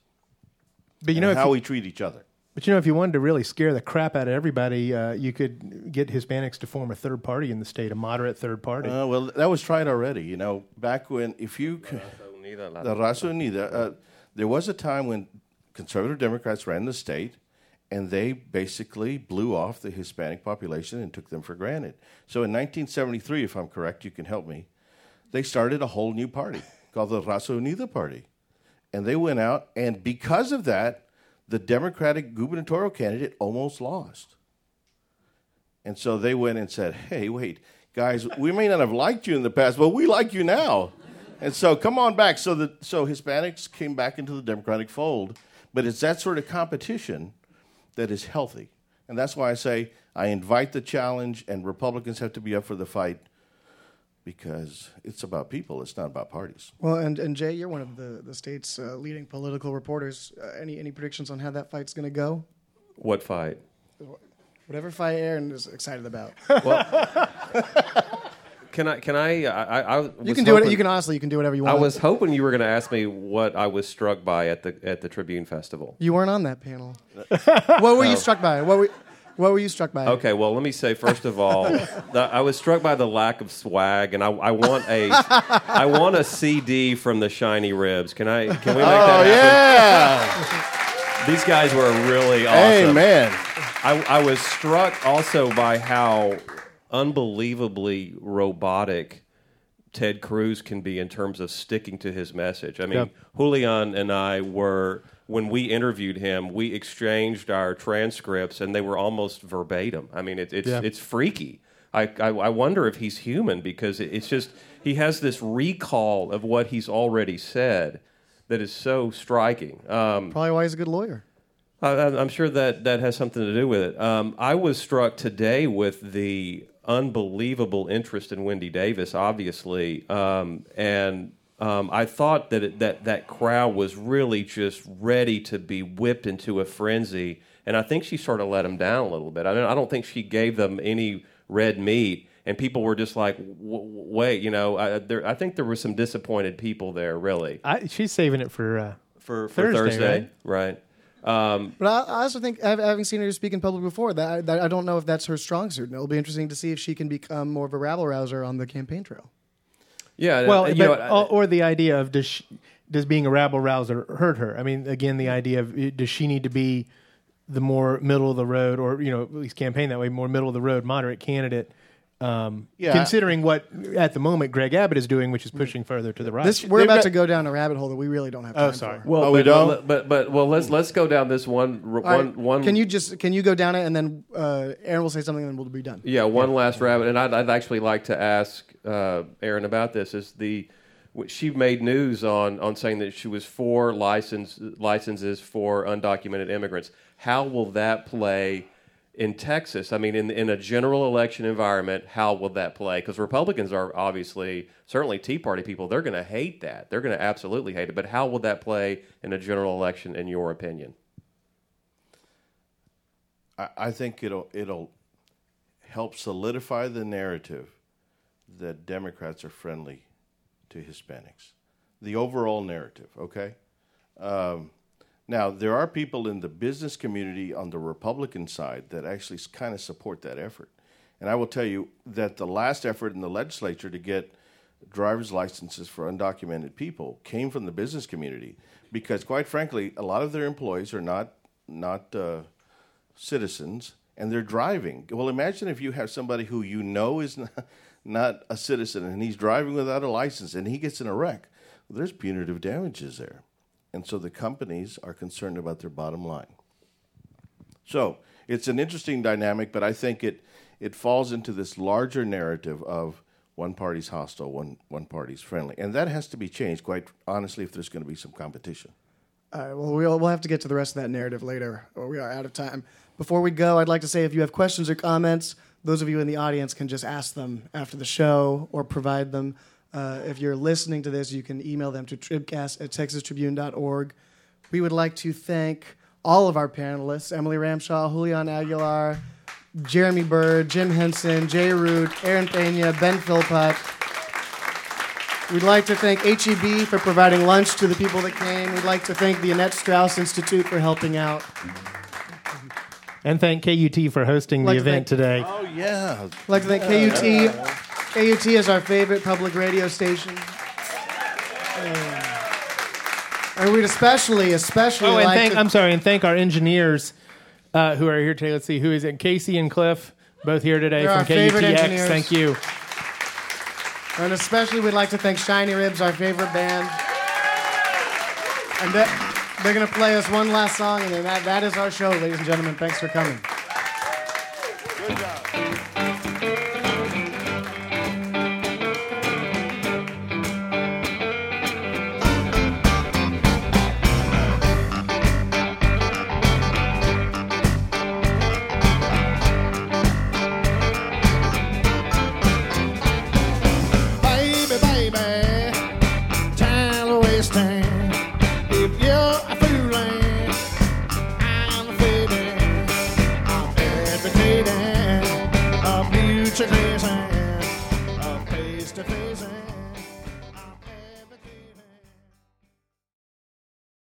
But you know, and if how you- we treat each other. But you know, if you wanted to really scare the crap out of everybody, uh, you could get Hispanics to form a third party in the state, a moderate third party. Uh, well, that was tried already. You know, back when if you c- the Raza Unida, uh, there was a time when conservative Democrats ran the state, and they basically blew off the Hispanic population and took them for granted. So in 1973, if I'm correct, you can help me. They started a whole new party called the Raza Unida Party, and they went out, and because of that, the Democratic gubernatorial candidate almost lost. And so they went and said, hey, wait, guys, we may not have liked you in the past, but we like you now. And so come on back. So, the, so Hispanics came back into the Democratic fold, but it's that sort of competition that is healthy. And that's why I say I invite the challenge, and Republicans have to be up for the fight because it's about people, it's not about parties. Well, and, and Jay, you're one of the, the state's uh, leading political reporters. Uh, any any predictions on how that fight's going to go? What fight? Whatever fight Aaron is excited about. Can I? Can I? I, I, I you was can do it. You can honestly, you can do whatever you want. I was hoping you were going to ask me what I was struck by at the at the Tribune Festival. You weren't on that panel. what were you struck by? What were What were you struck by? Okay, well, let me say first of all, the, I was struck by the lack of swag, and I, I want a I want a CD from the Shiny Ribs. Can I? Can we make Oh, that happen? Yeah. These guys were really awesome. Amen. I, I was struck also by how unbelievably robotic Ted Cruz can be in terms of sticking to his message. I mean, Yep. Julian and I were when we interviewed him, we exchanged our transcripts, and they were almost verbatim. I mean, it, it's Yeah. it's freaky. I, I I wonder if he's human because it, it's just he has this recall of what he's already said that is so striking. Um, Probably why he's a good lawyer. I, I- I'm sure that that has something to do with it. Um, I was struck today with the unbelievable interest in Wendy Davis, obviously, um, and um, I thought that it, that that crowd was really just ready to be whipped into a frenzy, and I think she sort of let them down a little bit. I don't, I don't think she gave them any red meat. And people were just like, "Wait, you know." I, there, I think there were some disappointed people there, really, I, she's saving it for uh, for, for Thursday, Thursday, right? Um, But I, I also think, having seen her speak in public before, that I, that I don't know if that's her strong suit. And it'll be interesting to see if she can become more of a rabble rouser on the campaign trail. yeah. well, you but, know, or, or the idea of does she, does being a rabble rouser hurt her? I mean, again, the idea of uh, does she need to be the more middle of the road, or you know, at least campaign that way, more middle of the road, moderate candidate. Um, Yeah. considering what at the moment Greg Abbott is doing, which is pushing further to the right. This, we're they've about got- to go down a rabbit hole that we really don't have time oh, sorry. for. Well, Oh, but, we don't? well, but but well, let's let's go down this one r- All right, one one. Can you just can you go down it and then uh, Aaron will say something and then we'll be done. Yeah, one last rabbit, and I'd, I'd actually like to ask uh, Aaron about this. Is the w- she made news on on saying that she was for license licenses for undocumented immigrants. How will that play? In Texas, I mean, in in a general election environment, how will that play? Because Republicans are obviously, certainly Tea Party people, they're going to hate that. They're going to absolutely hate it. But how will that play in a general election, in your opinion? I, I think it'll it'll help solidify the narrative that Democrats are friendly to Hispanics. The overall narrative, okay? Um, now, there are people in the business community on the Republican side that actually kind of support that effort. And I will tell you that the last effort in the legislature to get driver's licenses for undocumented people came from the business community because, quite frankly, a lot of their employees are not not uh, citizens and they're driving. Well, imagine if you have somebody who you know is not, not a citizen and he's driving without a license and he gets in a wreck. Well, there's punitive damages there. And so the companies are concerned about their bottom line. So it's an interesting dynamic, but I think it, it falls into this larger narrative of one party's hostile, one, one party's friendly. And that has to be changed, quite honestly, if there's going to be some competition. All right, well, we'll, we'll have to get to the rest of that narrative later, or we are out of time. Before we go, I'd like to say if you have questions or comments, those of you in the audience can just ask them after the show or provide them. Uh, if you're listening to this, you can email them to tribcast at texastribune.org. We would like to thank all of our panelists Emily Ramshaw, Julian Aguilar, Jeremy Bird, Jim Henson, Jay Root, Aaron Pena, Ben Philpott. We'd like to thank HEB for providing lunch to the people that came. We'd like to thank the Annette Strauss Institute for helping out. And thank KUT for hosting Like the to event thank- today. Oh, yeah. I'd like to thank KUT. KUT is our favorite public radio station. Uh, And we'd especially, especially Oh, and like thank, to I'm sorry, and thank our engineers uh, who are here today. Let's see, who is it? Casey and Cliff, both here today They're from favorite KUTX. engineers. Thank you. And especially, we'd like to thank Shiny Ribs, our favorite band. And they- they're going to play us one last song, and then that, that is our show, ladies and gentlemen. Thanks for coming. Baby,